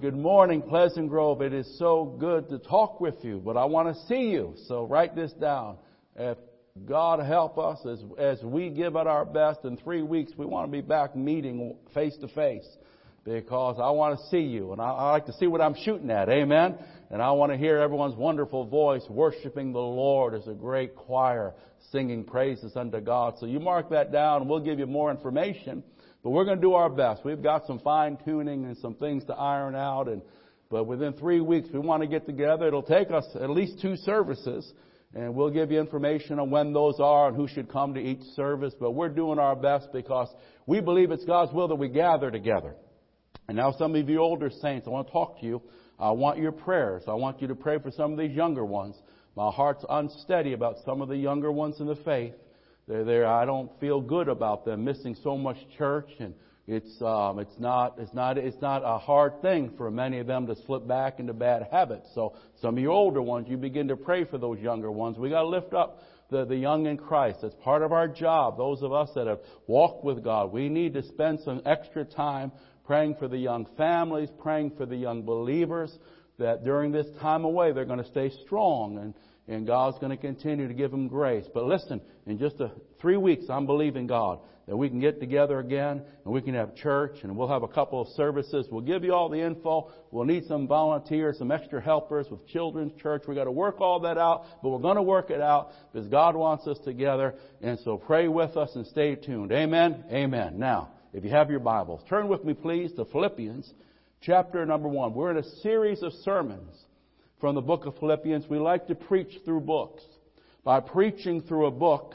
Good morning, Pleasant Grove. It is so good to talk with you, but I want to see you. So write this down. If God help us as, as we give it our best in three weeks, we want to be back meeting face to face because I want to see you and I, I like to see what I'm shooting at. Amen. And I want to hear everyone's wonderful voice worshiping the Lord as a great choir singing praises unto God. So you mark that down we'll give you more information. But we're going to do our best. We've got some fine tuning and some things to iron out and but within three weeks we want to get together. It'll take us at least two services and we'll give you information on when those are and who should come to each service. But we're doing our best because we believe it's God's will that we gather together. And now some of you older saints, I want to talk to you. I want your prayers. I want you to pray for some of these younger ones. My heart's unsteady about some of the younger ones in the faith. They're there. I don't feel good about them missing so much church, and it's um, it's not it's not it's not a hard thing for many of them to slip back into bad habits. So some of you older ones, you begin to pray for those younger ones. We got to lift up the, the young in Christ. That's part of our job. Those of us that have walked with God, we need to spend some extra time praying for the young families, praying for the young believers that during this time away they're going to stay strong and and God's going to continue to give them grace. But listen, in just a, three weeks, I'm believing God that we can get together again and we can have church and we'll have a couple of services. We'll give you all the info. We'll need some volunteers, some extra helpers with children's church. We've got to work all that out, but we're going to work it out because God wants us together. And so pray with us and stay tuned. Amen. Amen. Now, if you have your Bibles, turn with me please to Philippians chapter number one. We're in a series of sermons from the book of Philippians. We like to preach through books. By preaching through a book,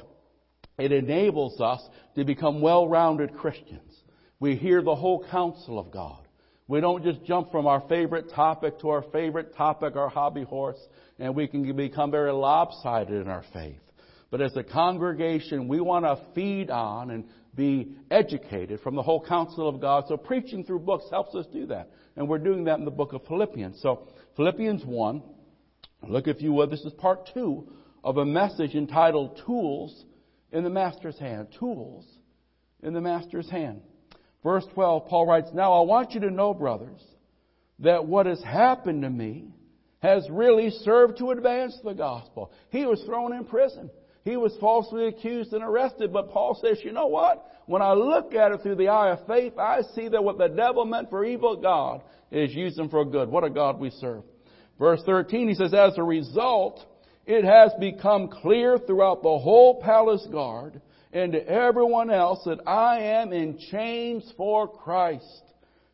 it enables us to become well-rounded Christians. We hear the whole counsel of God. We don't just jump from our favorite topic to our favorite topic, our hobby horse, and we can become very lopsided in our faith. But as a congregation, we want to feed on and be educated from the whole counsel of God. So preaching through books helps us do that. And we're doing that in the book of Philippians. So Philippians 1, look if you would, this is part 2 of a message entitled Tools in the Master's Hand. Tools in the Master's Hand. Verse 12, Paul writes, Now I want you to know, brothers, that what has happened to me has really served to advance the gospel. He was thrown in prison. He was falsely accused and arrested, but Paul says, you know what? When I look at it through the eye of faith, I see that what the devil meant for evil, God is using for good. What a God we serve. Verse 13, he says, as a result, it has become clear throughout the whole palace guard and to everyone else that I am in chains for Christ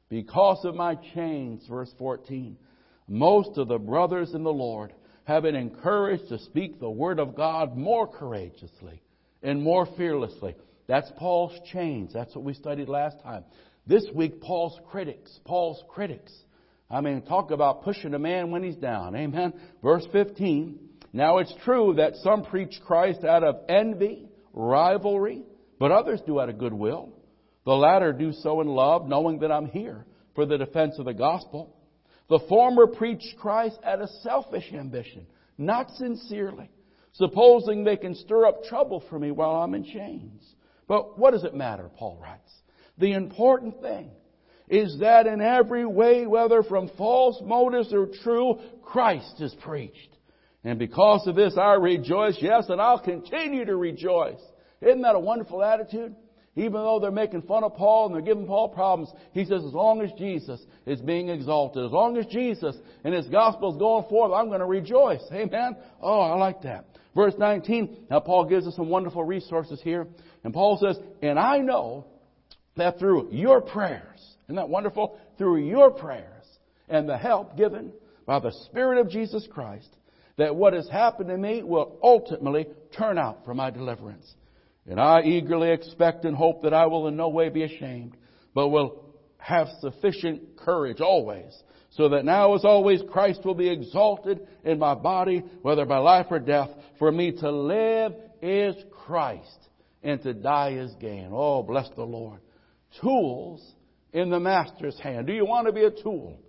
because of my chains. Verse 14. Most of the brothers in the Lord have been encouraged to speak the Word of God more courageously and more fearlessly. That's Paul's chains. That's what we studied last time. This week, Paul's critics. Paul's critics. I mean, talk about pushing a man when he's down. Amen. Verse 15. Now it's true that some preach Christ out of envy, rivalry, but others do out of goodwill. The latter do so in love, knowing that I'm here for the defense of the gospel. The former preached Christ out of selfish ambition, not sincerely, supposing they can stir up trouble for me while I'm in chains. But what does it matter, Paul writes? The important thing is that in every way, whether from false motives or true, Christ is preached. And because of this, I rejoice, yes, and I'll continue to rejoice. Isn't that a wonderful attitude? Even though they're making fun of Paul and they're giving Paul problems, he says, as long as Jesus is being exalted, as long as Jesus and his gospel is going forth, I'm going to rejoice. Amen? Oh, I like that. Verse 19, now Paul gives us some wonderful resources here. And Paul says, and I know that through your prayers, isn't that wonderful? Through your prayers and the help given by the Spirit of Jesus Christ, that what has happened to me will ultimately turn out for my deliverance. And I eagerly expect and hope that I will in no way be ashamed, but will have sufficient courage always, so that now as always Christ will be exalted in my body, whether by life or death. For me to live is Christ, and to die is gain. Oh, bless the Lord. Tools in the Master's hand. Do you want to be a tool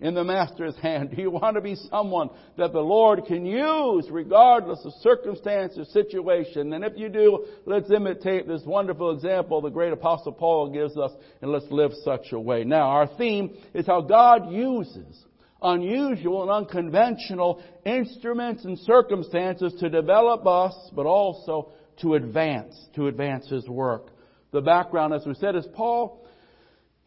in the Master's hand? Do you want to be someone that the Lord can use regardless of circumstance or situation? And if you do, let's imitate this wonderful example the great Apostle Paul gives us and let's live such a way. Now, our theme is how God uses unusual and unconventional instruments and circumstances to develop us, but also to advance, to advance His work. The background, as we said, is Paul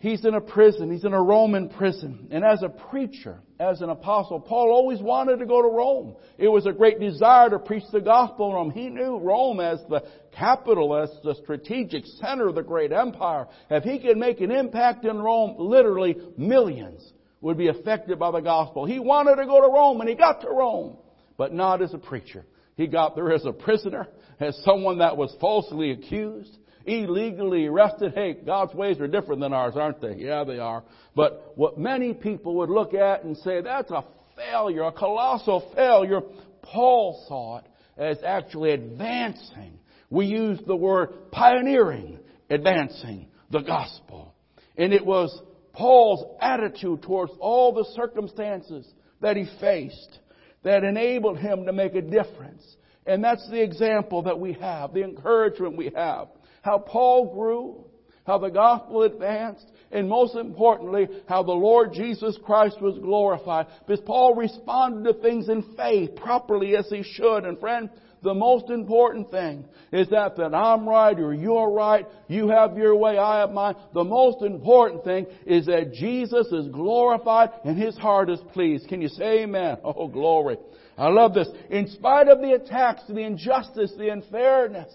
He's in a prison. He's in a Roman prison. And as a preacher, as an apostle, Paul always wanted to go to Rome. It was a great desire to preach the gospel in Rome. He knew Rome as the capital, as the strategic center of the great empire. If he could make an impact in Rome, literally millions would be affected by the gospel. He wanted to go to Rome and he got to Rome, but not as a preacher. He got there as a prisoner, as someone that was falsely accused illegally arrested. Hey, God's ways are different than ours, aren't they? Yeah, they are. But what many people would look at and say, that's a failure, a colossal failure, Paul saw it as actually advancing. We use the word pioneering, advancing the gospel. And it was Paul's attitude towards all the circumstances that he faced that enabled him to make a difference. And that's the example that we have, the encouragement we have how Paul grew, how the gospel advanced, and most importantly, how the Lord Jesus Christ was glorified. Because Paul responded to things in faith properly as he should. And friend, the most important thing is that that I'm right or you're right, you have your way, I have mine. The most important thing is that Jesus is glorified and his heart is pleased. Can you say amen? Oh, glory. I love this. In spite of the attacks, the injustice, the unfairness,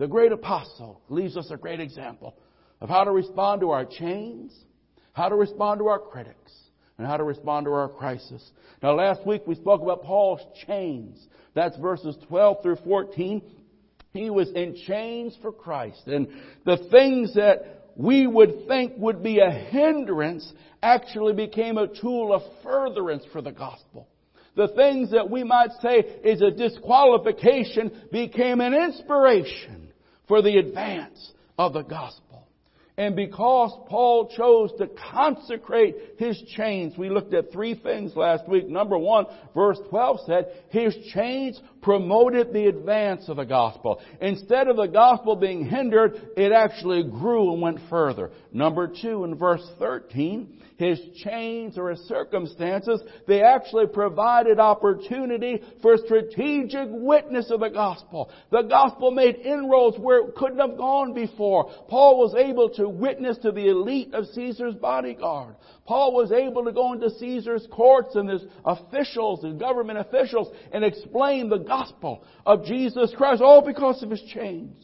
the great apostle leaves us a great example of how to respond to our chains, how to respond to our critics, and how to respond to our crisis. Now last week we spoke about Paul's chains. That's verses 12 through 14. He was in chains for Christ. And the things that we would think would be a hindrance actually became a tool of furtherance for the gospel the things that we might say is a disqualification became an inspiration for the advance of the gospel. And because Paul chose to consecrate his chains, we looked at three things last week. Number one, verse 12 said, his chains promoted the advance of the gospel. Instead of the gospel being hindered, it actually grew and went further. Number two, in verse 13, his chains or his circumstances, they actually provided opportunity for strategic witness of the gospel. The gospel made inroads where it couldn't have gone before. Paul was able to witness to the elite of Caesar's bodyguard. Paul was able to go into Caesar's courts and his officials and government officials and explain the gospel of Jesus Christ, all because of his chains.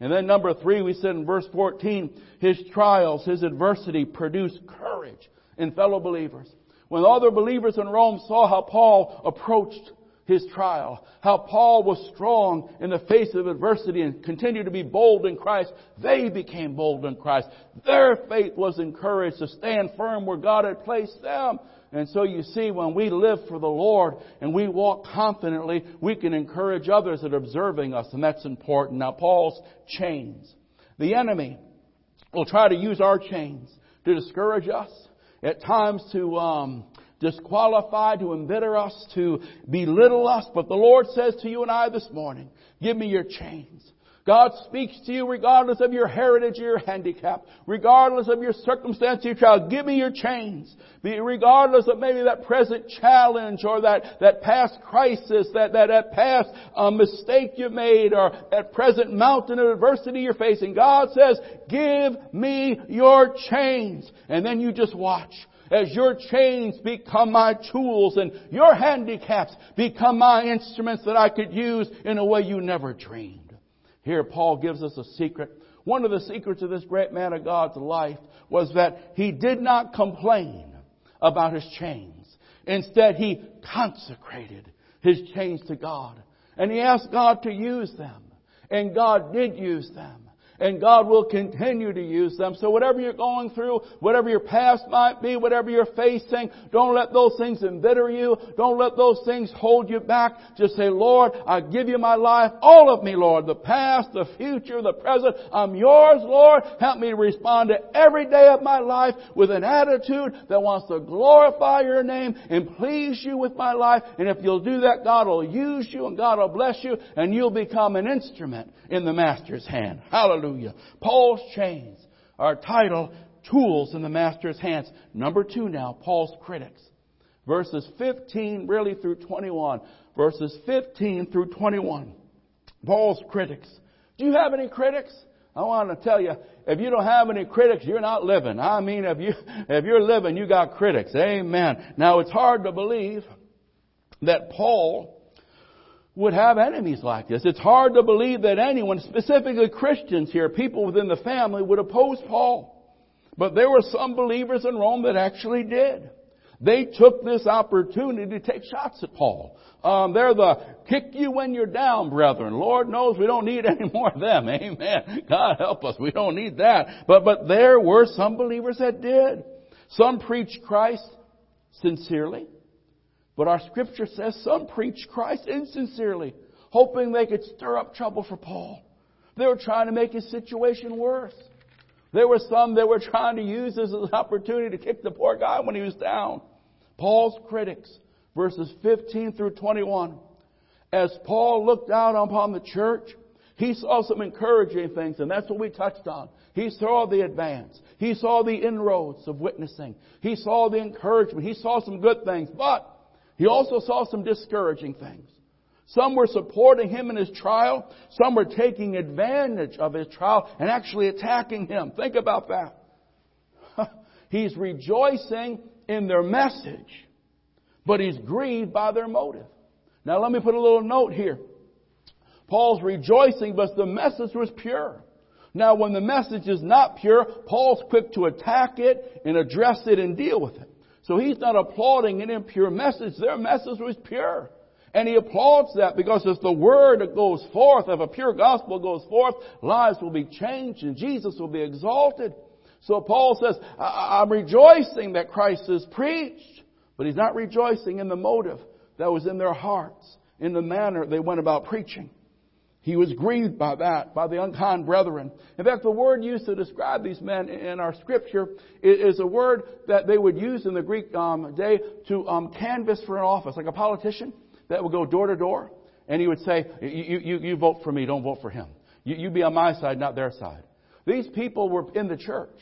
And then number three, we said in verse 14, his trials, his adversity produced courage in fellow believers. When other believers in Rome saw how Paul approached his trial, how Paul was strong in the face of adversity and continued to be bold in Christ, they became bold in Christ. Their faith was encouraged to stand firm where God had placed them. And so you see, when we live for the Lord and we walk confidently, we can encourage others that are observing us, and that's important. Now, Paul's chains. The enemy will try to use our chains to discourage us, at times to um, disqualify, to embitter us, to belittle us. But the Lord says to you and I this morning, give me your chains. God speaks to you regardless of your heritage or your handicap, regardless of your circumstance, your child. Give me your chains. Regardless of maybe that present challenge or that, that past crisis, that, that, that past uh, mistake you made or that present mountain of adversity you're facing. God says, give me your chains. And then you just watch as your chains become my tools and your handicaps become my instruments that I could use in a way you never dreamed. Here Paul gives us a secret. One of the secrets of this great man of God's life was that he did not complain about his chains. Instead, he consecrated his chains to God. And he asked God to use them. And God did use them. And God will continue to use them. So whatever you're going through, whatever your past might be, whatever you're facing, don't let those things embitter you. Don't let those things hold you back. Just say, Lord, I give you my life, all of me, Lord. The past, the future, the present. I'm yours, Lord. Help me to respond to every day of my life with an attitude that wants to glorify your name and please you with my life. And if you'll do that, God will use you and God will bless you and you'll become an instrument in the Master's hand. Hallelujah. Paul's chains are titled Tools in the Master's Hands. Number two now, Paul's critics. Verses 15 really through 21. Verses 15 through 21. Paul's critics. Do you have any critics? I want to tell you, if you don't have any critics, you're not living. I mean, if you, if you're living, you got critics. Amen. Now it's hard to believe that Paul would have enemies like this. It's hard to believe that anyone, specifically Christians here, people within the family, would oppose Paul. But there were some believers in Rome that actually did. They took this opportunity to take shots at Paul. Um, they're the kick you when you're down, brethren. Lord knows we don't need any more of them. Amen. God help us. We don't need that. But, but there were some believers that did. Some preached Christ sincerely. But our scripture says some preached Christ insincerely, hoping they could stir up trouble for Paul. They were trying to make his situation worse. There were some that were trying to use this as an opportunity to kick the poor guy when he was down. Paul's critics, verses 15 through 21. As Paul looked out upon the church, he saw some encouraging things, and that's what we touched on. He saw the advance. He saw the inroads of witnessing. He saw the encouragement. He saw some good things, but he also saw some discouraging things. Some were supporting him in his trial. Some were taking advantage of his trial and actually attacking him. Think about that. he's rejoicing in their message, but he's grieved by their motive. Now let me put a little note here. Paul's rejoicing, but the message was pure. Now when the message is not pure, Paul's quick to attack it and address it and deal with it. So he's not applauding an impure message. Their message was pure. And he applauds that because as the word goes forth, if a pure gospel goes forth, lives will be changed and Jesus will be exalted. So Paul says, I'm rejoicing that Christ is preached, but he's not rejoicing in the motive that was in their hearts, in the manner they went about preaching. He was grieved by that, by the unkind brethren. In fact, the word used to describe these men in our scripture is a word that they would use in the Greek um, day to um, canvass for an office, like a politician that would go door to door, and he would say, you, you, you vote for me, don't vote for him. You, you be on my side, not their side. These people were in the church,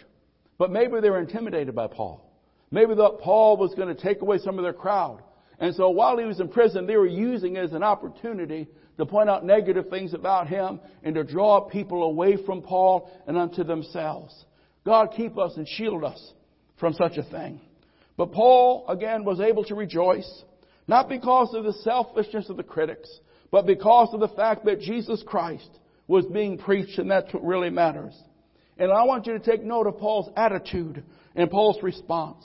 but maybe they were intimidated by Paul. Maybe thought Paul was going to take away some of their crowd. And so while he was in prison, they were using it as an opportunity to point out negative things about him and to draw people away from Paul and unto themselves. God keep us and shield us from such a thing. But Paul, again, was able to rejoice, not because of the selfishness of the critics, but because of the fact that Jesus Christ was being preached, and that's what really matters. And I want you to take note of Paul's attitude and Paul's response.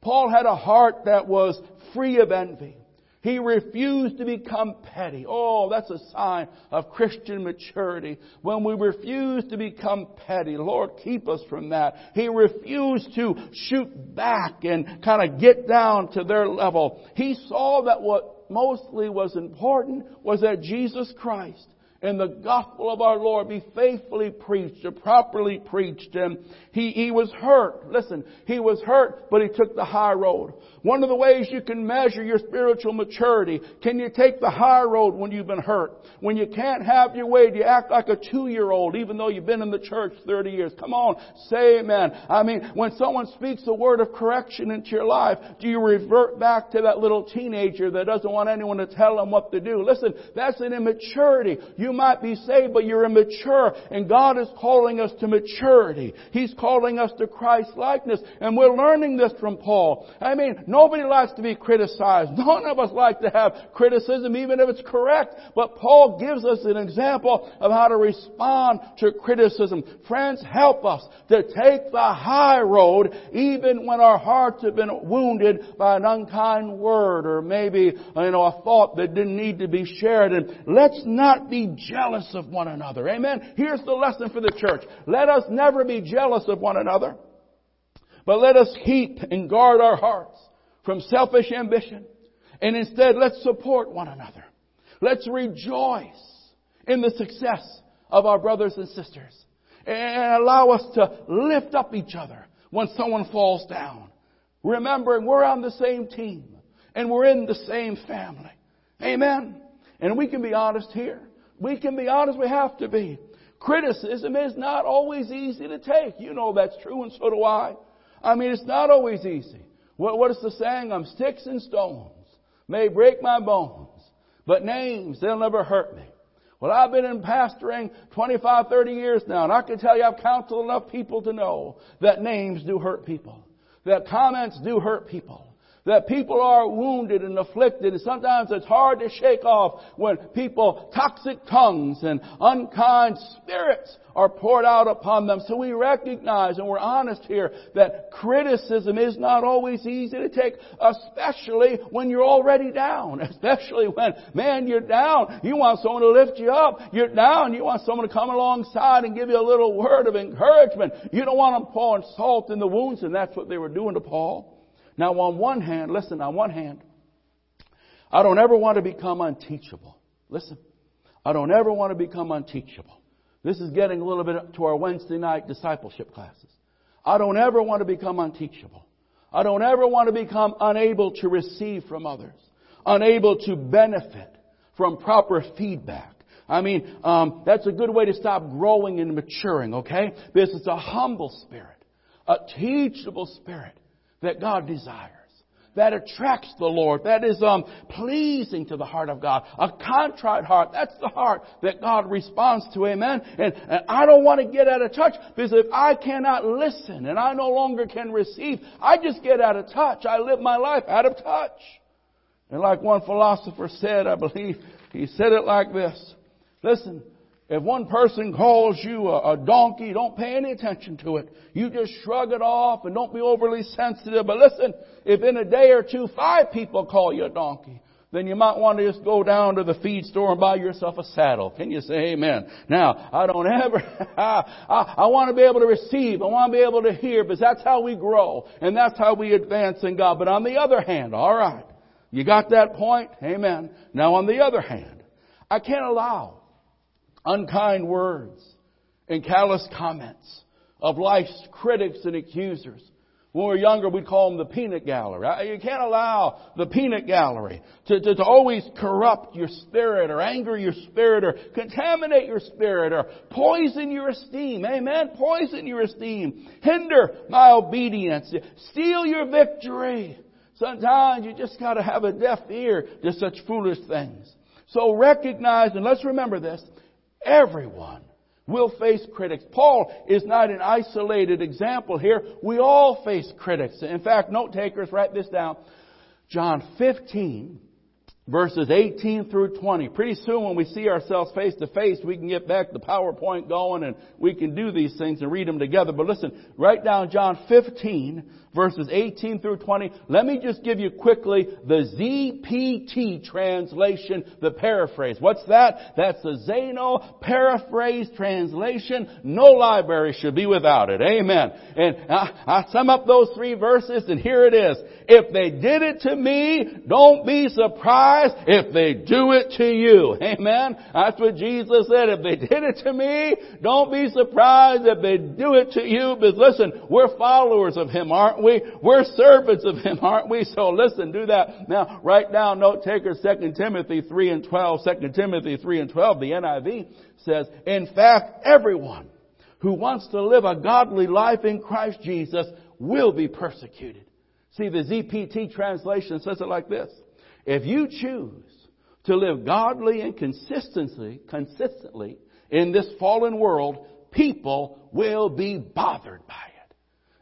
Paul had a heart that was free of envy. He refused to become petty. Oh, that's a sign of Christian maturity. When we refuse to become petty, Lord, keep us from that. He refused to shoot back and kind of get down to their level. He saw that what mostly was important was that Jesus Christ and the gospel of our Lord be faithfully preached or properly preached. And he, he was hurt. Listen, he was hurt, but he took the high road. One of the ways you can measure your spiritual maturity, can you take the high road when you've been hurt? When you can't have your way, do you act like a two-year-old even though you've been in the church 30 years? Come on, say amen. I mean, when someone speaks a word of correction into your life, do you revert back to that little teenager that doesn't want anyone to tell them what to do? Listen, that's an immaturity. You might be saved, but you're immature, and God is calling us to maturity. He's calling us to Christ likeness, and we're learning this from Paul. I mean, Nobody likes to be criticized. None of us like to have criticism, even if it's correct. But Paul gives us an example of how to respond to criticism. Friends, help us to take the high road even when our hearts have been wounded by an unkind word or maybe, you know, a thought that didn't need to be shared. And let's not be jealous of one another. Amen. Here's the lesson for the church. Let us never be jealous of one another, but let us keep and guard our hearts from selfish ambition. And instead, let's support one another. Let's rejoice in the success of our brothers and sisters and allow us to lift up each other when someone falls down. Remembering we're on the same team and we're in the same family. Amen. And we can be honest here. We can be honest. We have to be. Criticism is not always easy to take. You know that's true and so do I. I mean, it's not always easy. What, what is the saying? I'm sticks and stones may break my bones, but names, they'll never hurt me. Well, I've been in pastoring 25, 30 years now, and I can tell you I've counseled enough people to know that names do hurt people. That comments do hurt people that people are wounded and afflicted. And sometimes it's hard to shake off when people, toxic tongues and unkind spirits are poured out upon them. So we recognize and we're honest here that criticism is not always easy to take, especially when you're already down. Especially when, man, you're down. You want someone to lift you up. You're down. You want someone to come alongside and give you a little word of encouragement. You don't want them pouring salt in the wounds, and that's what they were doing to Paul. Now, on one hand, listen, on one hand, I don't ever want to become unteachable. Listen, I don't ever want to become unteachable. This is getting a little bit to our Wednesday night discipleship classes. I don't ever want to become unteachable. I don't ever want to become unable to receive from others, unable to benefit from proper feedback. I mean, um, that's a good way to stop growing and maturing, okay? Because it's a humble spirit, a teachable spirit that God desires. That attracts the Lord. That is um, pleasing to the heart of God. A contrite heart. That's the heart that God responds to. Amen. And, and I don't want to get out of touch because if I cannot listen and I no longer can receive, I just get out of touch. I live my life out of touch. And like one philosopher said, I believe, he said it like this. Listen, if one person calls you a, a, donkey, don't pay any attention to it. You just shrug it off and don't be overly sensitive. But listen, if in a day or two five people call you a donkey, then you might want to just go down to the feed store and buy yourself a saddle. Can you say amen? Now, I don't ever, I, I want to be able to receive. I want to be able to hear because that's how we grow and that's how we advance in God. But on the other hand, alright, you got that point? Amen. Now on the other hand, I can't allow unkind words and callous comments of life's critics and accusers. When we were younger, we'd call them the peanut gallery. You can't allow the peanut gallery to, to, to, always corrupt your spirit or anger your spirit or contaminate your spirit or poison your esteem. Amen? Poison your esteem. Hinder my obedience. Steal your victory. Sometimes you just gotta have a deaf ear to such foolish things. So recognize, and let's remember this, Everyone will face critics. Paul is not an isolated example here. We all face critics. In fact, note takers, write this down. John 15, verses 18 through 20. Pretty soon when we see ourselves face to face, we can get back the PowerPoint going and we can do these things and read them together. But listen, write down John 15, verses 18 through 20. Let me just give you quickly the ZPT translation, the paraphrase. What's that? That's the Zeno paraphrase translation. No library should be without it. Amen. And I, I sum up those three verses and here it is. If they did it to me, don't be surprised if they do it to you. Amen. That's what Jesus said. If they did it to me, don't be surprised if they do it to you. But listen, we're followers of Him, aren't we? We're servants of Him, aren't we? So listen, do that. Now, write down, note taker, 2 Timothy 3 and 12, 2 Timothy 3 and 12, the NIV says, in fact, everyone who wants to live a godly life in Christ Jesus will be persecuted. See, the ZPT translation says it like this. If you choose to live godly and consistently, consistently in this fallen world, people will be bothered by it.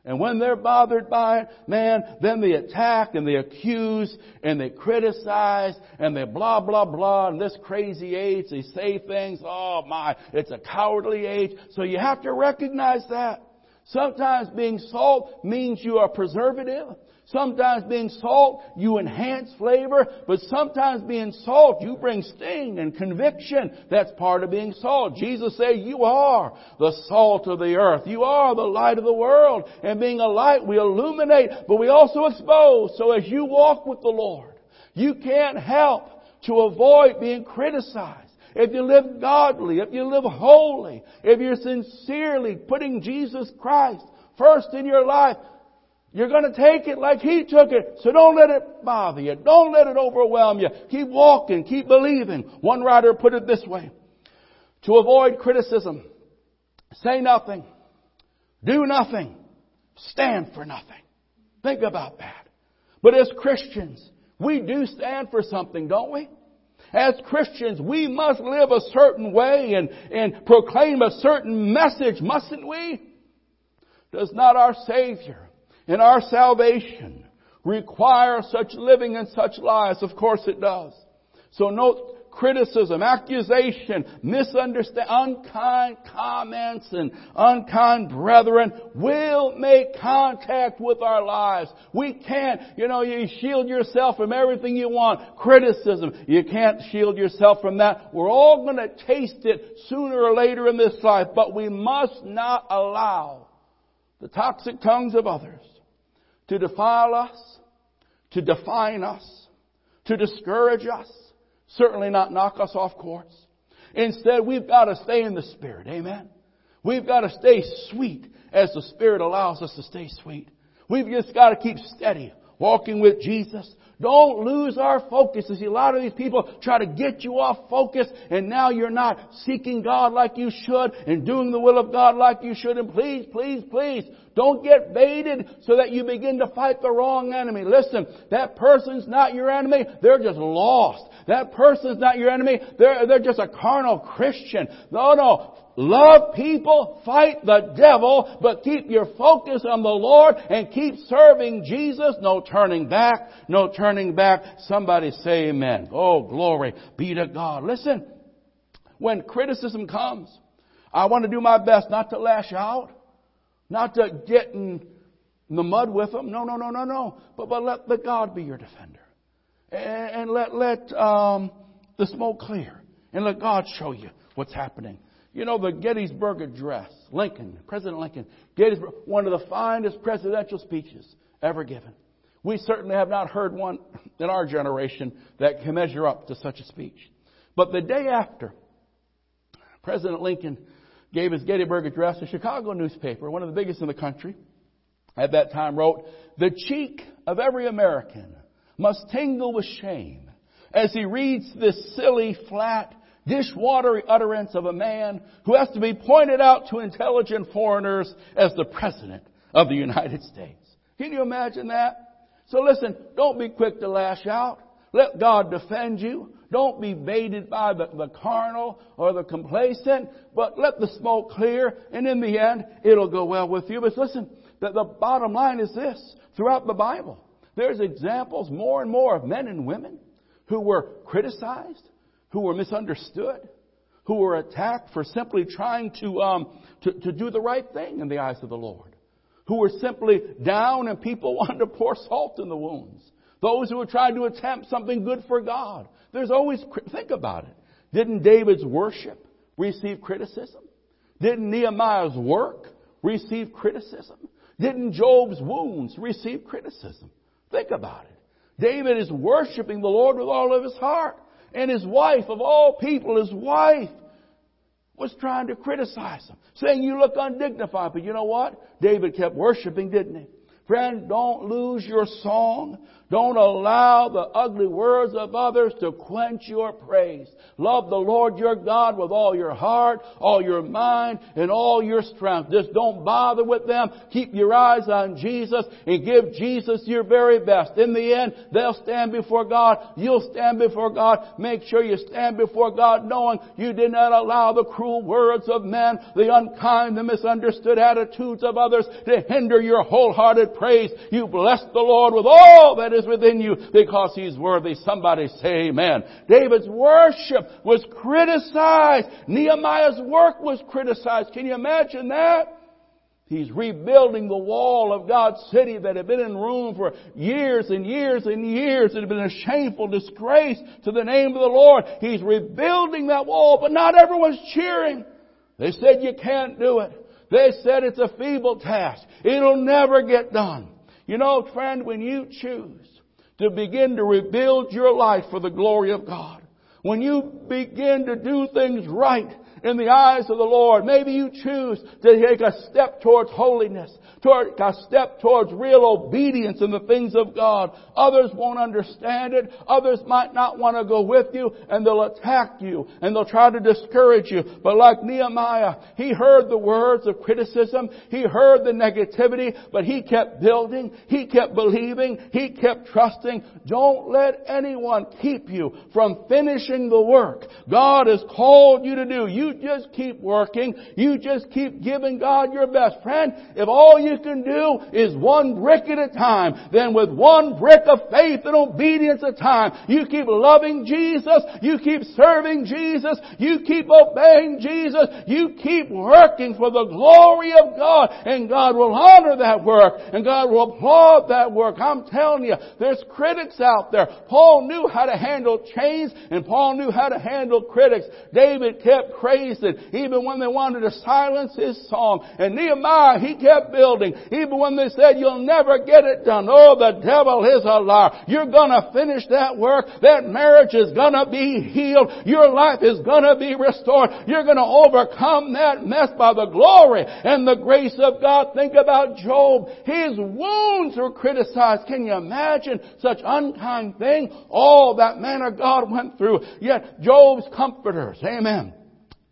And when they're bothered by it, man, then they attack and they accuse and they criticize and they blah, blah, blah. And this crazy age, they say things, oh my, it's a cowardly age. So you have to recognize that. Sometimes being salt means you are preservative. Sometimes being salt, you enhance flavor, but sometimes being salt, you bring sting and conviction. That's part of being salt. Jesus said, you are the salt of the earth. You are the light of the world. And being a light, we illuminate, but we also expose. So as you walk with the Lord, you can't help to avoid being criticized. If you live godly, if you live holy, if you're sincerely putting Jesus Christ first in your life, you're going to take it like He took it. So don't let it bother you. Don't let it overwhelm you. Keep walking. Keep believing. One writer put it this way. To avoid criticism, say nothing. Do nothing. Stand for nothing. Think about that. But as Christians, we do stand for something, don't we? As Christians, we must live a certain way and, and proclaim a certain message, mustn't we? Does not our Savior and our salvation require such living and such lives? Of course it does. So note criticism, accusation, misunderstanding, unkind comments and unkind brethren will make contact with our lives. We can't, you know, you shield yourself from everything you want. Criticism, you can't shield yourself from that. We're all going to taste it sooner or later in this life, but we must not allow the toxic tongues of others to defile us, to define us, to discourage us, certainly not knock us off course. Instead, we've got to stay in the Spirit. Amen. We've got to stay sweet as the Spirit allows us to stay sweet. We've just got to keep steady, walking with Jesus, don't lose our focus. You see, a lot of these people try to get you off focus and now you're not seeking God like you should and doing the will of God like you should. And please, please, please, don't get baited so that you begin to fight the wrong enemy. Listen, that person's not your enemy. They're just lost. That person's not your enemy. They're, they're just a carnal Christian. No, no. Love people, fight the devil, but keep your focus on the Lord and keep serving Jesus. No turning back, no turning back. Somebody say amen. Oh, glory be to God. Listen, when criticism comes, I want to do my best not to lash out, not to get in the mud with them. No, no, no, no, no. But, but let, let God be your defender. And, and let, let um, the smoke clear. And let God show you what's happening. You know, the Gettysburg Address, Lincoln, President Lincoln, Gettysburg, one of the finest presidential speeches ever given. We certainly have not heard one in our generation that can measure up to such a speech. But the day after President Lincoln gave his Gettysburg Address, a Chicago newspaper, one of the biggest in the country, at that time wrote, The cheek of every American must tingle with shame as he reads this silly, flat, dishwatery utterance of a man who has to be pointed out to intelligent foreigners as the President of the United States. Can you imagine that? So listen, don't be quick to lash out. Let God defend you. Don't be baited by the, the carnal or the complacent, but let the smoke clear, and in the end, it'll go well with you. But listen, the, the bottom line is this. Throughout the Bible, there's examples more and more of men and women who were criticized, who were misunderstood, who were attacked for simply trying to, um, to, to do the right thing in the eyes of the Lord, who were simply down and people wanted to pour salt in the wounds. Those who were trying to attempt something good for God. There's always, think about it. Didn't David's worship receive criticism? Didn't Nehemiah's work receive criticism? Didn't Job's wounds receive criticism? Think about it. David is worshiping the Lord with all of his heart. And his wife, of all people, his wife, was trying to criticize him, saying, You look undignified. But you know what? David kept worshiping, didn't he? Friend, don't lose your song. Don't allow the ugly words of others to quench your praise. Love the Lord your God with all your heart, all your mind, and all your strength. Just don't bother with them. Keep your eyes on Jesus and give Jesus your very best. In the end, they'll stand before God. You'll stand before God. Make sure you stand before God knowing you did not allow the cruel words of men, the unkind, the misunderstood attitudes of others to hinder your wholehearted praise. You bless the Lord with all that is within you because He's worthy. Somebody say amen. David's worship was criticized. Nehemiah's work was criticized. Can you imagine that? He's rebuilding the wall of God's city that had been in ruin for years and years and years. It had been a shameful disgrace to the name of the Lord. He's rebuilding that wall, but not everyone's cheering. They said you can't do it. They said it's a feeble task. It'll never get done. You know, friend, when you choose to begin to rebuild your life for the glory of God, when you begin to do things right, in the eyes of the Lord. Maybe you choose to take a step towards holiness, toward step towards real obedience in the things of God. Others won't understand it. Others might not want to go with you and they'll attack you and they'll try to discourage you. But like Nehemiah, he heard the words of criticism. He heard the negativity, but he kept building. He kept believing. He kept trusting. Don't let anyone keep you from finishing the work God has called you to do. You just keep working. You just keep giving God your best. Friend, if all you can do is one brick at a time, then with one brick of faith and obedience at a time, you keep loving Jesus, you keep serving Jesus, you keep obeying Jesus, you keep working for the glory of God, and God will honor that work, and God will applaud that work. I'm telling you, there's critics out there. Paul knew how to handle chains, and Paul knew how to handle critics. David kept praising even when they wanted to silence his song. And Nehemiah, he kept building, even when they said, you'll never get it done. Oh, the devil is a liar. You're gonna finish that work. That marriage is gonna be healed. Your life is gonna be restored. You're gonna overcome that mess by the glory and the grace of God. Think about Job. His wounds were criticized. Can you imagine such unkind thing? All that man of God went through. Yet Job's comforters, amen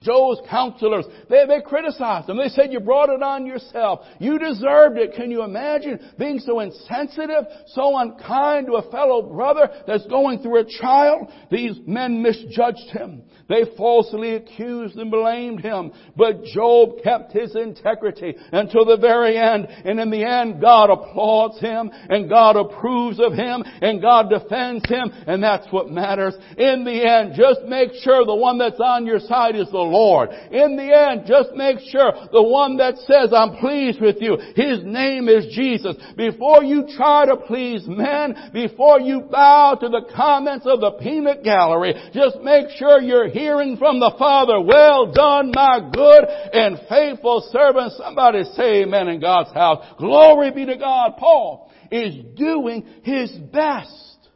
Job's counselors, they, they criticized him. They said, you brought it on yourself. You deserved it. Can you imagine being so insensitive, so unkind to a fellow brother that's going through a trial? These men misjudged him. They falsely accused and blamed him. But Job kept his integrity until the very end. And in the end, God applauds him and God approves of him and God defends him. And that's what matters. In the end, just make sure the one that's on your side is the Lord. In the end, just make sure the one that says, I'm pleased with you, his name is Jesus. Before you try to please men, before you bow to the comments of the peanut gallery, just make sure you're hearing from the Father, well done my good and faithful servant. Somebody say amen in God's house. Glory be to God. Paul is doing his best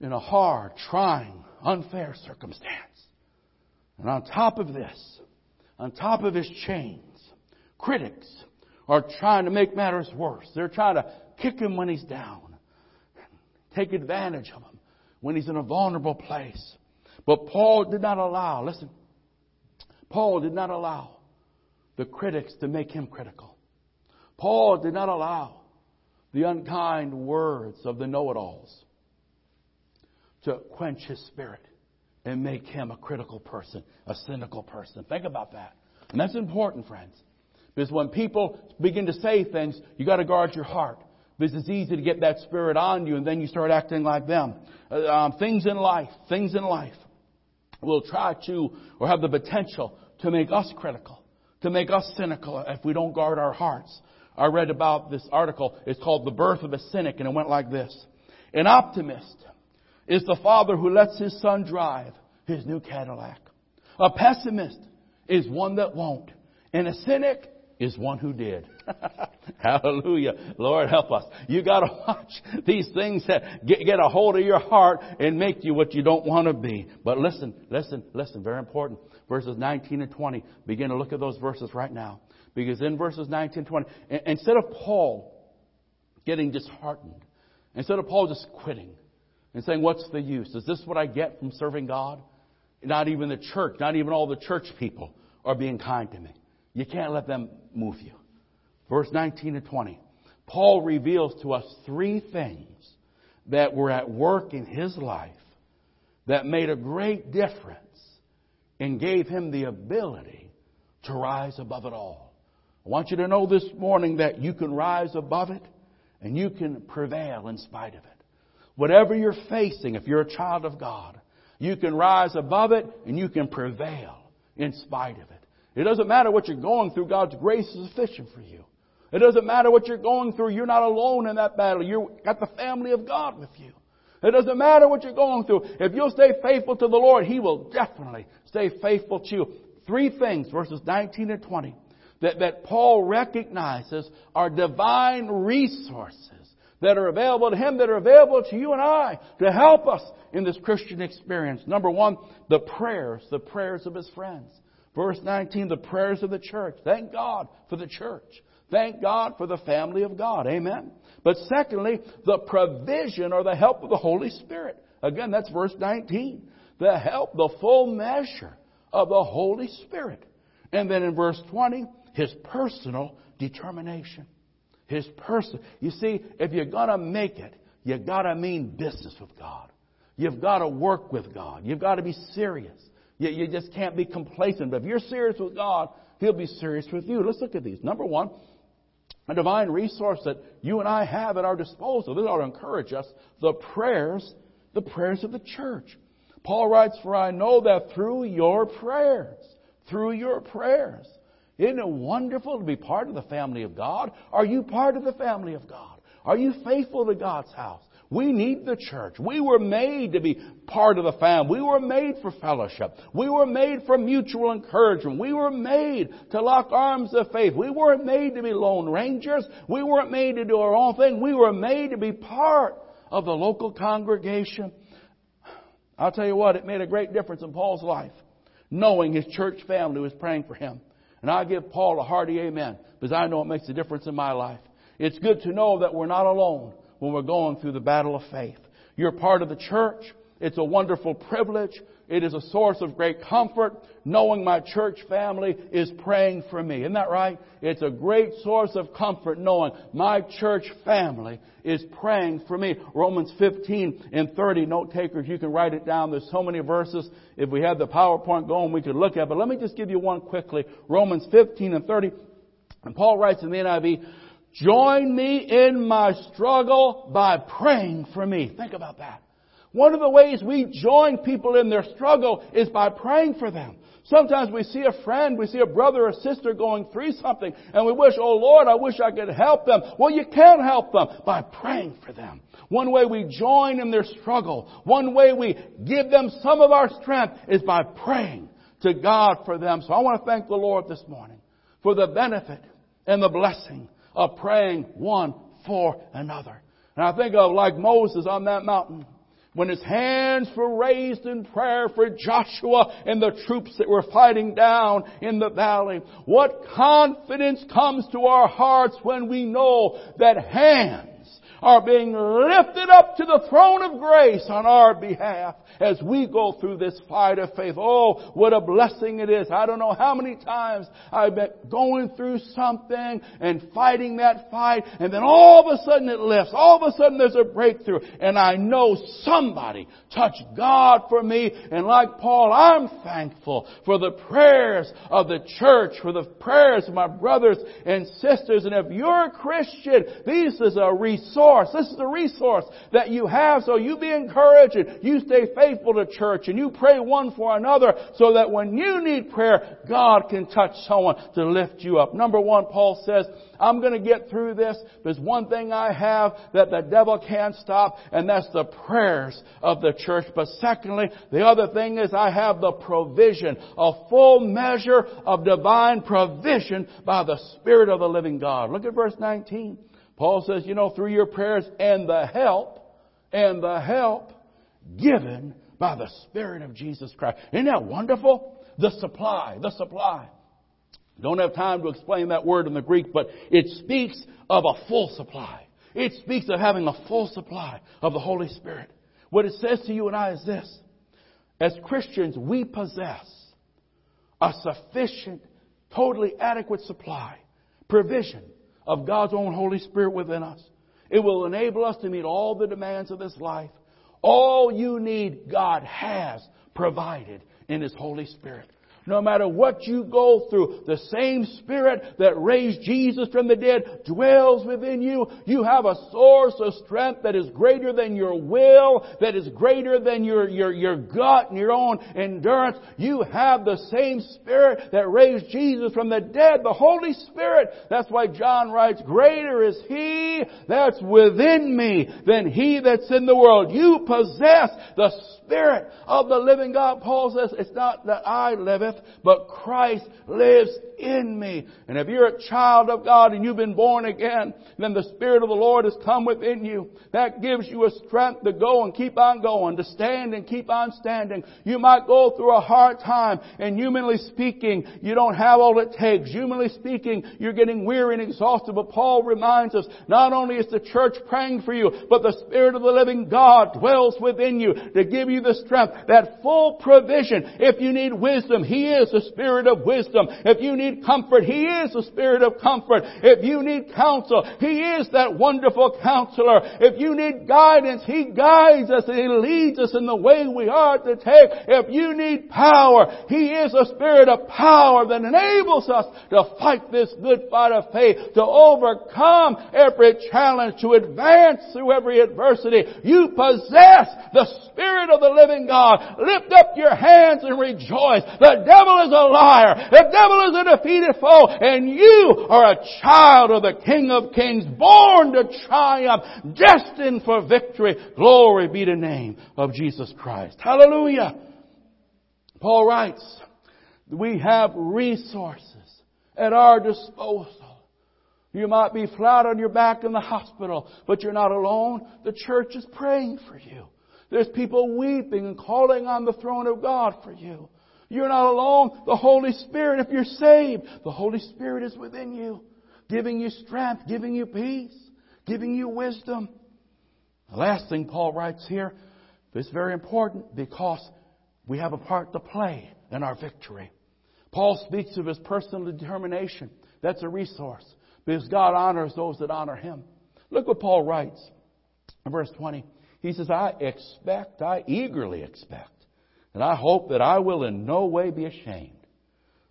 in a hard, trying, unfair circumstance. And on top of this, on top of his chains, critics are trying to make matters worse. They're trying to kick him when he's down, take advantage of him when he's in a vulnerable place. But Paul did not allow, listen, Paul did not allow the critics to make him critical. Paul did not allow the unkind words of the know it alls to quench his spirit and make him a critical person, a cynical person. Think about that. And that's important, friends. Because when people begin to say things, you got to guard your heart. Because it's easy to get that spirit on you and then you start acting like them. Uh, um, things in life, things in life will try to, or have the potential to make us critical, to make us cynical if we don't guard our hearts. I read about this article. It's called The Birth of a Cynic, and it went like this. An optimist is the father who lets his son drive his new Cadillac. A pessimist is one that won't. And a cynic is one who did. Hallelujah. Lord help us. You gotta watch these things that get, get a hold of your heart and make you what you don't want to be. But listen, listen, listen, very important. Verses 19 and 20. Begin to look at those verses right now. Because in verses 19 and 20, instead of Paul getting disheartened, instead of Paul just quitting and saying, what's the use? Is this what I get from serving God? Not even the church, not even all the church people are being kind to me. You can't let them move you. Verse 19 to 20. Paul reveals to us three things that were at work in his life that made a great difference and gave him the ability to rise above it all. I want you to know this morning that you can rise above it and you can prevail in spite of it. Whatever you're facing, if you're a child of God, you can rise above it and you can prevail in spite of it. It doesn't matter what you're going through, God's grace is sufficient for you. It doesn't matter what you're going through, you're not alone in that battle. You've got the family of God with you. It doesn't matter what you're going through. If you'll stay faithful to the Lord, He will definitely stay faithful to you. Three things, verses 19 and 20, that, that Paul recognizes are divine resources that are available to him, that are available to you and I to help us in this Christian experience. Number one, the prayers, the prayers of his friends. Verse 19, the prayers of the church. Thank God for the church. Thank God for the family of God. Amen. But secondly, the provision or the help of the Holy Spirit. Again, that's verse 19. The help, the full measure of the Holy Spirit. And then in verse 20, his personal determination. His person. You see, if you're gonna make it, you gotta mean business with God. You've gotta work with God. You've gotta be serious. You, you just can't be complacent. But if you're serious with God, He'll be serious with you. Let's look at these. Number one, a divine resource that you and I have at our disposal. This ought to encourage us. The prayers, the prayers of the church. Paul writes, For I know that through your prayers, through your prayers, isn't it wonderful to be part of the family of God? Are you part of the family of God? Are you faithful to God's house? We need the church. We were made to be part of the family. We were made for fellowship. We were made for mutual encouragement. We were made to lock arms of faith. We weren't made to be lone rangers. We weren't made to do our own thing. We were made to be part of the local congregation. I'll tell you what, it made a great difference in Paul's life, knowing his church family was praying for him. And I give Paul a hearty amen because I know it makes a difference in my life. It's good to know that we're not alone when we're going through the battle of faith. You're part of the church. It's a wonderful privilege. It is a source of great comfort knowing my church family is praying for me. Isn't that right? It's a great source of comfort knowing my church family is praying for me. Romans 15 and 30, note takers, you can write it down. There's so many verses. If we had the PowerPoint going, we could look at, but let me just give you one quickly. Romans 15 and 30. And Paul writes in the NIV, join me in my struggle by praying for me. Think about that. One of the ways we join people in their struggle is by praying for them. Sometimes we see a friend, we see a brother or sister going through something, and we wish, oh Lord, I wish I could help them. Well, you can help them by praying for them. One way we join in their struggle, one way we give them some of our strength is by praying to God for them. So I want to thank the Lord this morning for the benefit and the blessing of praying one for another. And I think of like Moses on that mountain when his hands were raised in prayer for Joshua and the troops that were fighting down in the valley. What confidence comes to our hearts when we know that hands are being lifted up to the throne of grace on our behalf as we go through this fight of faith. Oh, what a blessing it is. I don't know how many times I've been going through something and fighting that fight and then all of a sudden it lifts. All of a sudden there's a breakthrough and I know somebody touched God for me and like Paul, I'm thankful for the prayers of the church, for the prayers of my brothers and sisters. And if you're a Christian, this is a resource. This is a resource that you have so you be encouraged and you stay faithful to church and you pray one for another so that when you need prayer, God can touch someone to lift you up. Number one, Paul says, I'm going to get through this. There's one thing I have that the devil can't stop, and that's the prayers of the church. But secondly, the other thing is I have the provision, a full measure of divine provision by the Spirit of the living God. Look at verse 19. Paul says, you know, through your prayers and the help, and the help given by the Spirit of Jesus Christ. Isn't that wonderful? The supply, the supply. Don't have time to explain that word in the Greek, but it speaks of a full supply. It speaks of having a full supply of the Holy Spirit. What it says to you and I is this. As Christians, we possess a sufficient, totally adequate supply, provision of God's own Holy Spirit within us. It will enable us to meet all the demands of this life all you need, God has provided in His Holy Spirit. No matter what you go through, the same Spirit that raised Jesus from the dead dwells within you. You have a source of strength that is greater than your will, that is greater than your, your, your gut and your own endurance. You have the same Spirit that raised Jesus from the dead, the Holy Spirit. That's why John writes, greater is He that's within me than He that's in the world. You possess the Spirit of the living God. Paul says, it's not that I liveth, but Christ lives in me. And if you're a child of God and you've been born again, then the Spirit of the Lord has come within you. That gives you a strength to go and keep on going, to stand and keep on standing. You might go through a hard time and humanly speaking, you don't have all it takes. Humanly speaking, you're getting weary and exhausted. But Paul reminds us, not only is the church praying for you, but the Spirit of the living God dwells within you to give you the strength, that full provision. If you need wisdom, He is the Spirit of wisdom. If you need comfort, He is the Spirit of comfort. If you need counsel, He is that wonderful counselor. If you need guidance, He guides us and He leads us in the way we are to take. If you need power, He is a Spirit of power that enables us to fight this good fight of faith, to overcome every challenge, to advance through every adversity. You possess the Spirit of the living God. Lift up your hands and rejoice. The devil is a liar. The devil is a defeated foe. And you are a child of the King of Kings, born to triumph, destined for victory. Glory be the name of Jesus Christ. Hallelujah. Paul writes, we have resources at our disposal. You might be flat on your back in the hospital, but you're not alone. The church is praying for you. There's people weeping and calling on the throne of God for you. You're not alone. The Holy Spirit, if you're saved, the Holy Spirit is within you, giving you strength, giving you peace, giving you wisdom. The last thing Paul writes here is very important because we have a part to play in our victory. Paul speaks of his personal determination. That's a resource because God honors those that honor him. Look what Paul writes in verse 20. He says, I expect, I eagerly expect, and I hope that I will in no way be ashamed,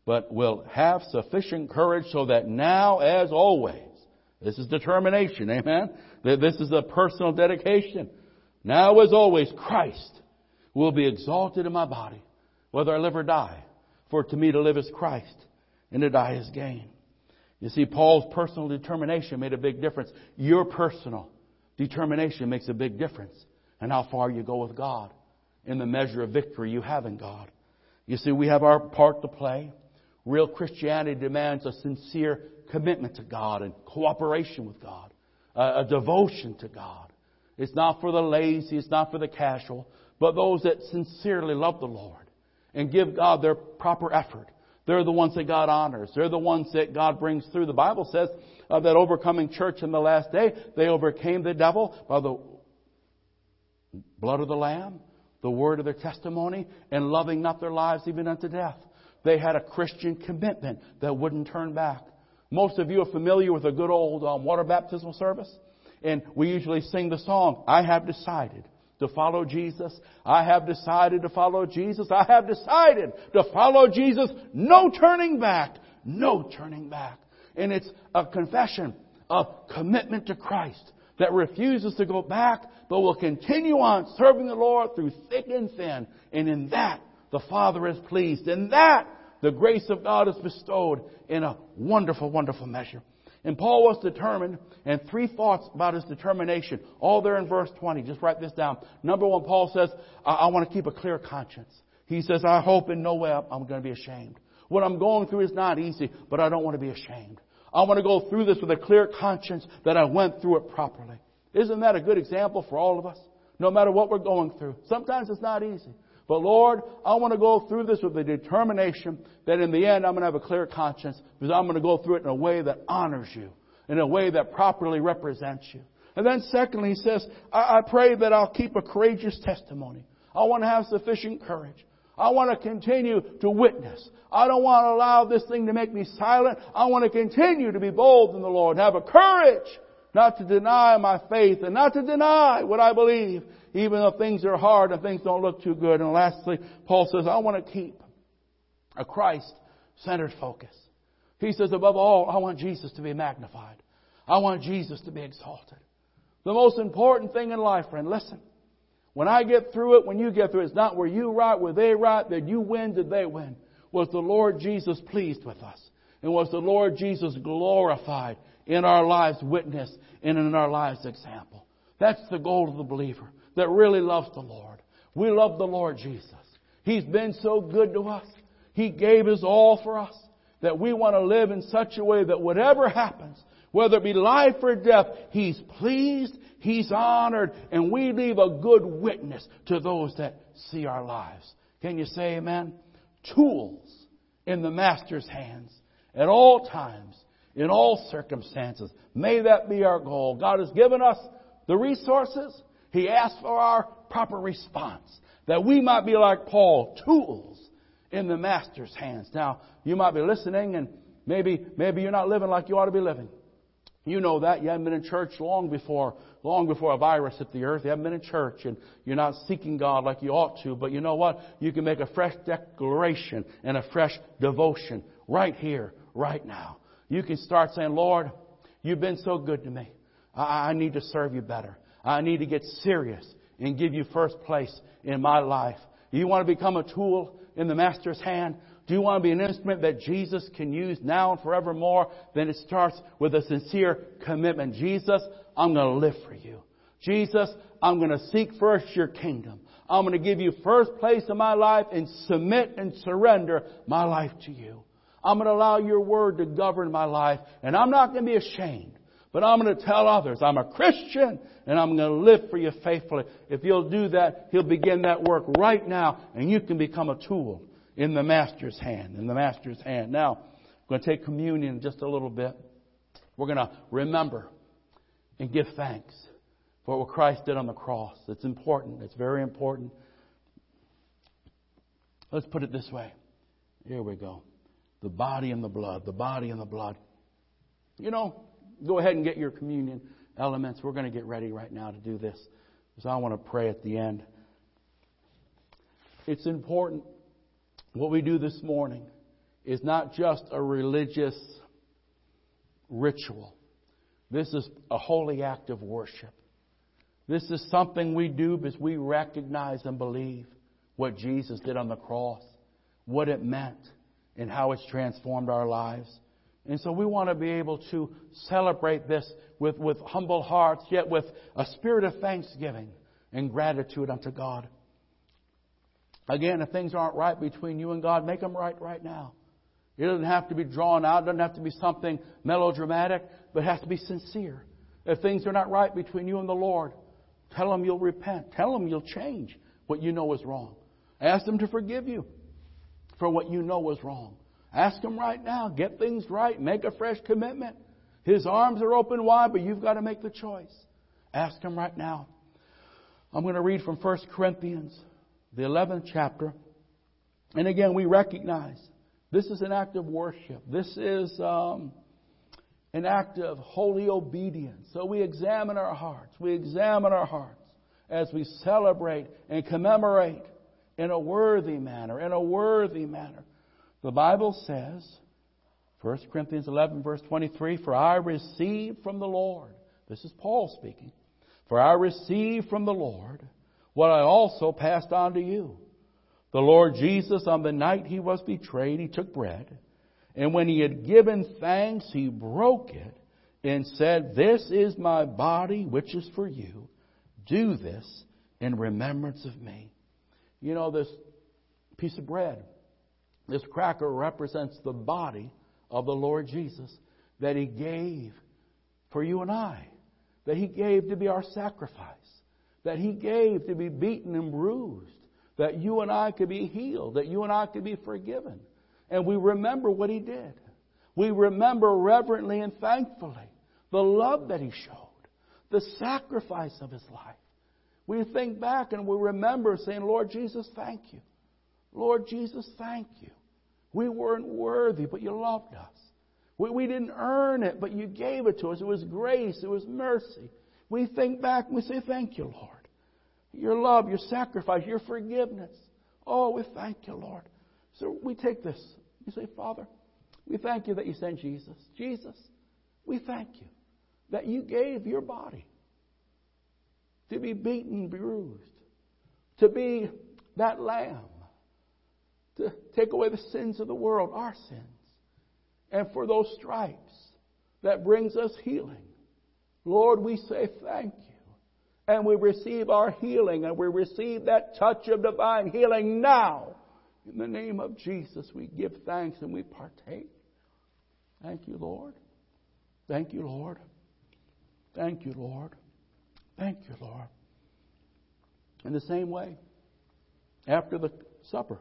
but will have sufficient courage so that now as always, this is determination, amen? This is a personal dedication. Now as always, Christ will be exalted in my body, whether I live or die. For to me to live is Christ, and to die is gain. You see, Paul's personal determination made a big difference. Your personal Determination makes a big difference in how far you go with God, in the measure of victory you have in God. You see, we have our part to play. Real Christianity demands a sincere commitment to God and cooperation with God, a, devotion to God. It's not for the lazy, it's not for the casual, but those that sincerely love the Lord and give God their proper effort. They're the ones that God honors. They're the ones that God brings through. The Bible says of that overcoming church in the last day. They overcame the devil by the blood of the Lamb, the word of their testimony, and loving not their lives even unto death. They had a Christian commitment that wouldn't turn back. Most of you are familiar with a good old um, water baptismal service. And we usually sing the song, I have decided to follow Jesus. I have decided to follow Jesus. I have decided to follow Jesus. No turning back. No turning back. And it's a confession of commitment to Christ that refuses to go back, but will continue on serving the Lord through thick and thin. And in that, the Father is pleased. In that, the grace of God is bestowed in a wonderful, wonderful measure. And Paul was determined, and three thoughts about his determination, all there in verse 20. Just write this down. Number one, Paul says, I, I want to keep a clear conscience. He says, I hope in no way I'm going to be ashamed. What I'm going through is not easy, but I don't want to be ashamed. I want to go through this with a clear conscience that I went through it properly. Isn't that a good example for all of us? No matter what we're going through. Sometimes it's not easy. But Lord, I want to go through this with a determination that in the end I'm going to have a clear conscience because I'm going to go through it in a way that honors you, in a way that properly represents you. And then secondly, he says, I, I pray that I'll keep a courageous testimony. I want to have sufficient courage. I want to continue to witness. I don't want to allow this thing to make me silent. I want to continue to be bold in the Lord, have a courage not to deny my faith and not to deny what I believe, even though things are hard and things don't look too good. And lastly, Paul says, I want to keep a Christ centered focus. He says, above all, I want Jesus to be magnified. I want Jesus to be exalted. The most important thing in life, friend, listen. When I get through it, when you get through it, it's not where you right, where they right, did you win, did they win? Was the Lord Jesus pleased with us? And was the Lord Jesus glorified in our lives witness and in our lives example? That's the goal of the believer that really loves the Lord. We love the Lord Jesus. He's been so good to us. He gave His all for us that we want to live in such a way that whatever happens, whether it be life or death, He's pleased, He's honored, and we leave a good witness to those that see our lives. Can you say amen? Tools in the Master's hands at all times, in all circumstances. May that be our goal. God has given us the resources. He asks for our proper response. That we might be like Paul, tools in the Master's hands. Now, you might be listening and maybe, maybe you're not living like you ought to be living. You know that. You haven't been in church long before, long before a virus hit the earth. You haven't been in church and you're not seeking God like you ought to. But you know what? You can make a fresh declaration and a fresh devotion right here, right now. You can start saying, Lord, you've been so good to me. I, I need to serve you better. I need to get serious and give you first place in my life. You want to become a tool in the Master's hand? Do you want to be an instrument that Jesus can use now and forevermore? Then it starts with a sincere commitment. Jesus, I'm going to live for you. Jesus, I'm going to seek first your kingdom. I'm going to give you first place in my life and submit and surrender my life to you. I'm going to allow your word to govern my life and I'm not going to be ashamed. But I'm going to tell others I'm a Christian and I'm going to live for you faithfully. If you'll do that, He'll begin that work right now and you can become a tool in the Master's hand, in the Master's hand. Now, I'm going to take communion just a little bit. We're going to remember and give thanks for what Christ did on the cross. It's important. It's very important. Let's put it this way. Here we go. The body and the blood. The body and the blood. You know, go ahead and get your communion elements. We're going to get ready right now to do this. So I want to pray at the end. It's important what we do this morning is not just a religious ritual. This is a holy act of worship. This is something we do because we recognize and believe what Jesus did on the cross, what it meant, and how it's transformed our lives. And so we want to be able to celebrate this with, with humble hearts, yet with a spirit of thanksgiving and gratitude unto God. Again, if things aren't right between you and God, make them right right now. It doesn't have to be drawn out. It doesn't have to be something melodramatic, but it has to be sincere. If things are not right between you and the Lord, tell Him you'll repent. Tell Him you'll change what you know is wrong. Ask Him to forgive you for what you know was wrong. Ask Him right now. Get things right. Make a fresh commitment. His arms are open wide, but you've got to make the choice. Ask Him right now. I'm going to read from 1 Corinthians the 11th chapter. And again, we recognize this is an act of worship. This is um, an act of holy obedience. So we examine our hearts. We examine our hearts as we celebrate and commemorate in a worthy manner, in a worthy manner. The Bible says, 1 Corinthians 11, verse 23, For I received from the Lord, this is Paul speaking, for I received from the Lord what I also passed on to you. The Lord Jesus, on the night he was betrayed, he took bread, and when he had given thanks, he broke it and said, This is my body, which is for you. Do this in remembrance of me. You know, this piece of bread, this cracker represents the body of the Lord Jesus that he gave for you and I, that he gave to be our sacrifice that He gave to be beaten and bruised, that you and I could be healed, that you and I could be forgiven. And we remember what He did. We remember reverently and thankfully the love that He showed, the sacrifice of His life. We think back and we remember saying, Lord Jesus, thank you. Lord Jesus, thank you. We weren't worthy, but you loved us. We, we didn't earn it, but you gave it to us. It was grace, it was mercy. We think back and we say, Thank you, Lord. Your love, your sacrifice, your forgiveness. Oh, we thank you, Lord. So we take this. You say, Father, we thank you that you sent Jesus. Jesus, we thank you that you gave your body to be beaten, bruised, to be that lamb, to take away the sins of the world, our sins, and for those stripes that brings us healing. Lord, we say thank you. And we receive our healing and we receive that touch of divine healing now. In the name of Jesus, we give thanks and we partake. Thank you, Lord. Thank you, Lord. Thank you, Lord. Thank you, Lord. In the same way, after the supper,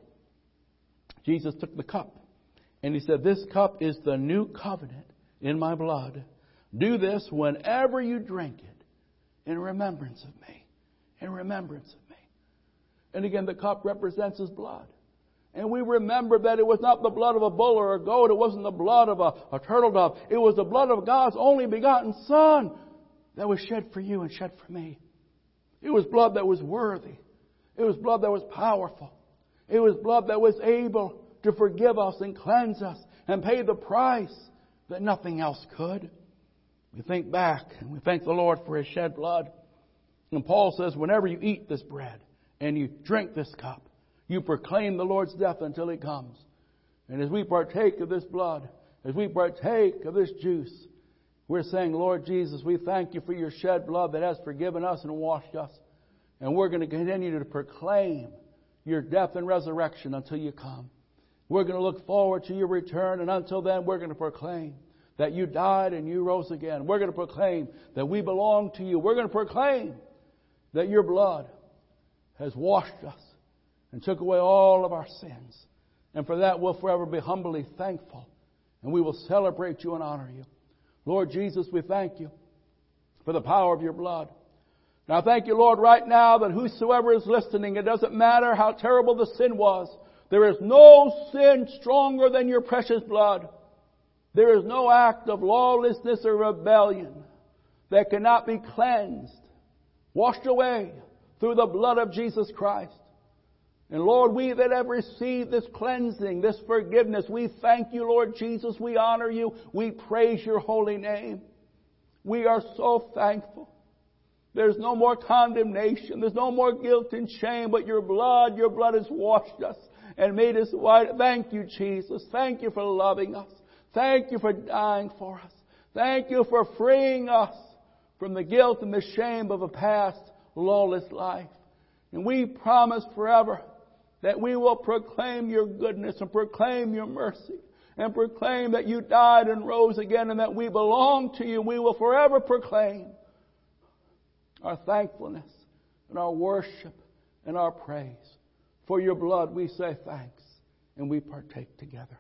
Jesus took the cup and he said, This cup is the new covenant in my blood. Do this whenever you drink it in remembrance of me. In remembrance of me. And again, the cup represents his blood. And we remember that it was not the blood of a bull or a goat. It wasn't the blood of a, a turtle dove. It was the blood of God's only begotten Son that was shed for you and shed for me. It was blood that was worthy. It was blood that was powerful. It was blood that was able to forgive us and cleanse us and pay the price that nothing else could. We think back and we thank the Lord for His shed blood. And Paul says, whenever you eat this bread and you drink this cup, you proclaim the Lord's death until He comes. And as we partake of this blood, as we partake of this juice, we're saying, Lord Jesus, we thank you for your shed blood that has forgiven us and washed us. And we're going to continue to proclaim your death and resurrection until you come. We're going to look forward to your return, and until then, we're going to proclaim that you died and you rose again. We're going to proclaim that we belong to you. We're going to proclaim that your blood has washed us and took away all of our sins. And for that, we'll forever be humbly thankful. And we will celebrate you and honor you. Lord Jesus, we thank you for the power of your blood. Now thank you, Lord, right now that whosoever is listening, it doesn't matter how terrible the sin was, there is no sin stronger than your precious blood. There is no act of lawlessness or rebellion that cannot be cleansed, washed away through the blood of Jesus Christ. And Lord, we that have received this cleansing, this forgiveness, we thank you, Lord Jesus. We honor you. We praise your holy name. We are so thankful. There's no more condemnation. There's no more guilt and shame, but your blood, your blood has washed us and made us white. Thank you, Jesus. Thank you for loving us. Thank you for dying for us. Thank you for freeing us from the guilt and the shame of a past lawless life. And we promise forever that we will proclaim your goodness and proclaim your mercy and proclaim that you died and rose again and that we belong to you. We will forever proclaim our thankfulness and our worship and our praise. For your blood, we say thanks and we partake together.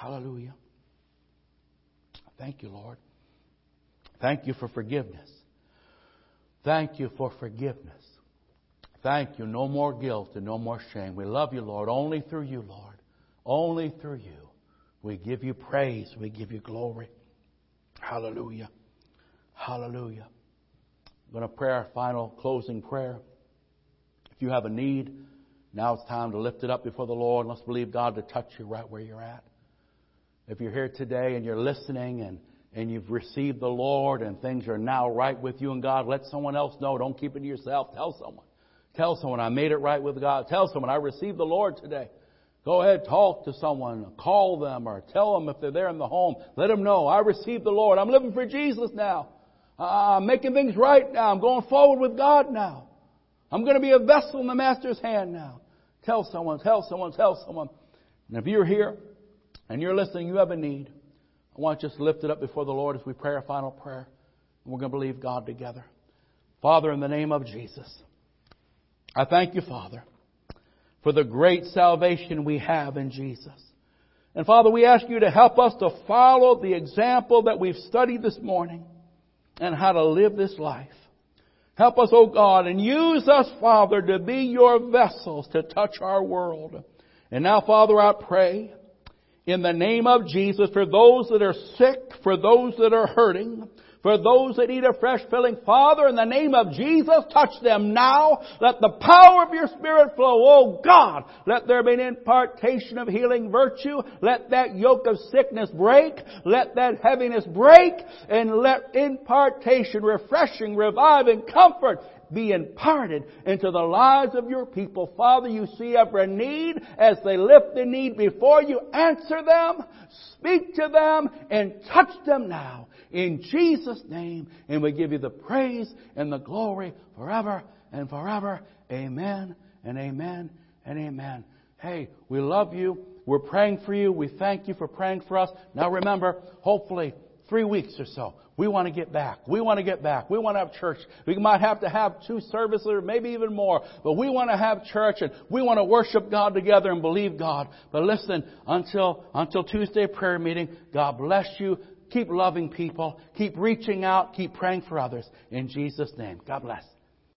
Hallelujah. Thank you, Lord. Thank you for forgiveness. Thank you for forgiveness. Thank you. No more guilt and no more shame. We love you, Lord, only through you, Lord. Only through you. We give you praise. We give you glory. Hallelujah. Hallelujah. I'm going to pray our final closing prayer. If you have a need, now it's time to lift it up before the Lord. Let's believe God to touch you right where you're at. If you're here today and you're listening and, and you've received the Lord and things are now right with you and God, let someone else know. Don't keep it to yourself. Tell someone. Tell someone I made it right with God. Tell someone I received the Lord today. Go ahead, talk to someone, call them, or tell them if they're there in the home. Let them know I received the Lord. I'm living for Jesus now. Ah, I'm making things right now. I'm going forward with God now. I'm going to be a vessel in the Master's hand now. Tell someone, tell someone, tell someone. And if you're here and you're listening, you have a need. I want you to lift it up before the Lord as we pray our final prayer. And we're going to believe God together. Father, in the name of Jesus. I thank you, Father, for the great salvation we have in Jesus. And Father, we ask you to help us to follow the example that we've studied this morning and how to live this life. Help us, O oh God, and use us, Father, to be your vessels to touch our world. And now, Father, I pray in the name of Jesus for those that are sick, for those that are hurting, For those that need a fresh filling, Father, in the name of Jesus, touch them now. Let the power of your Spirit flow. Oh God, let there be an impartation of healing virtue. Let that yoke of sickness break. Let that heaviness break. And let impartation, refreshing, reviving, comfort be imparted into the lives of your people. Father, you see every need as they lift the need before you. Answer them, speak to them, and touch them now. In Jesus' name, and we give you the praise and the glory forever and forever. Amen and amen and amen. Hey, we love you. We're praying for you. We thank you for praying for us. Now remember, hopefully, three weeks or so, we want to get back. We want to get back. We want to have church. We might have to have two services or maybe even more, but we want to have church and we want to worship God together and believe God. But listen, until, until Tuesday prayer meeting, God bless you. Keep loving people. Keep reaching out. Keep praying for others. In Jesus' name. God bless.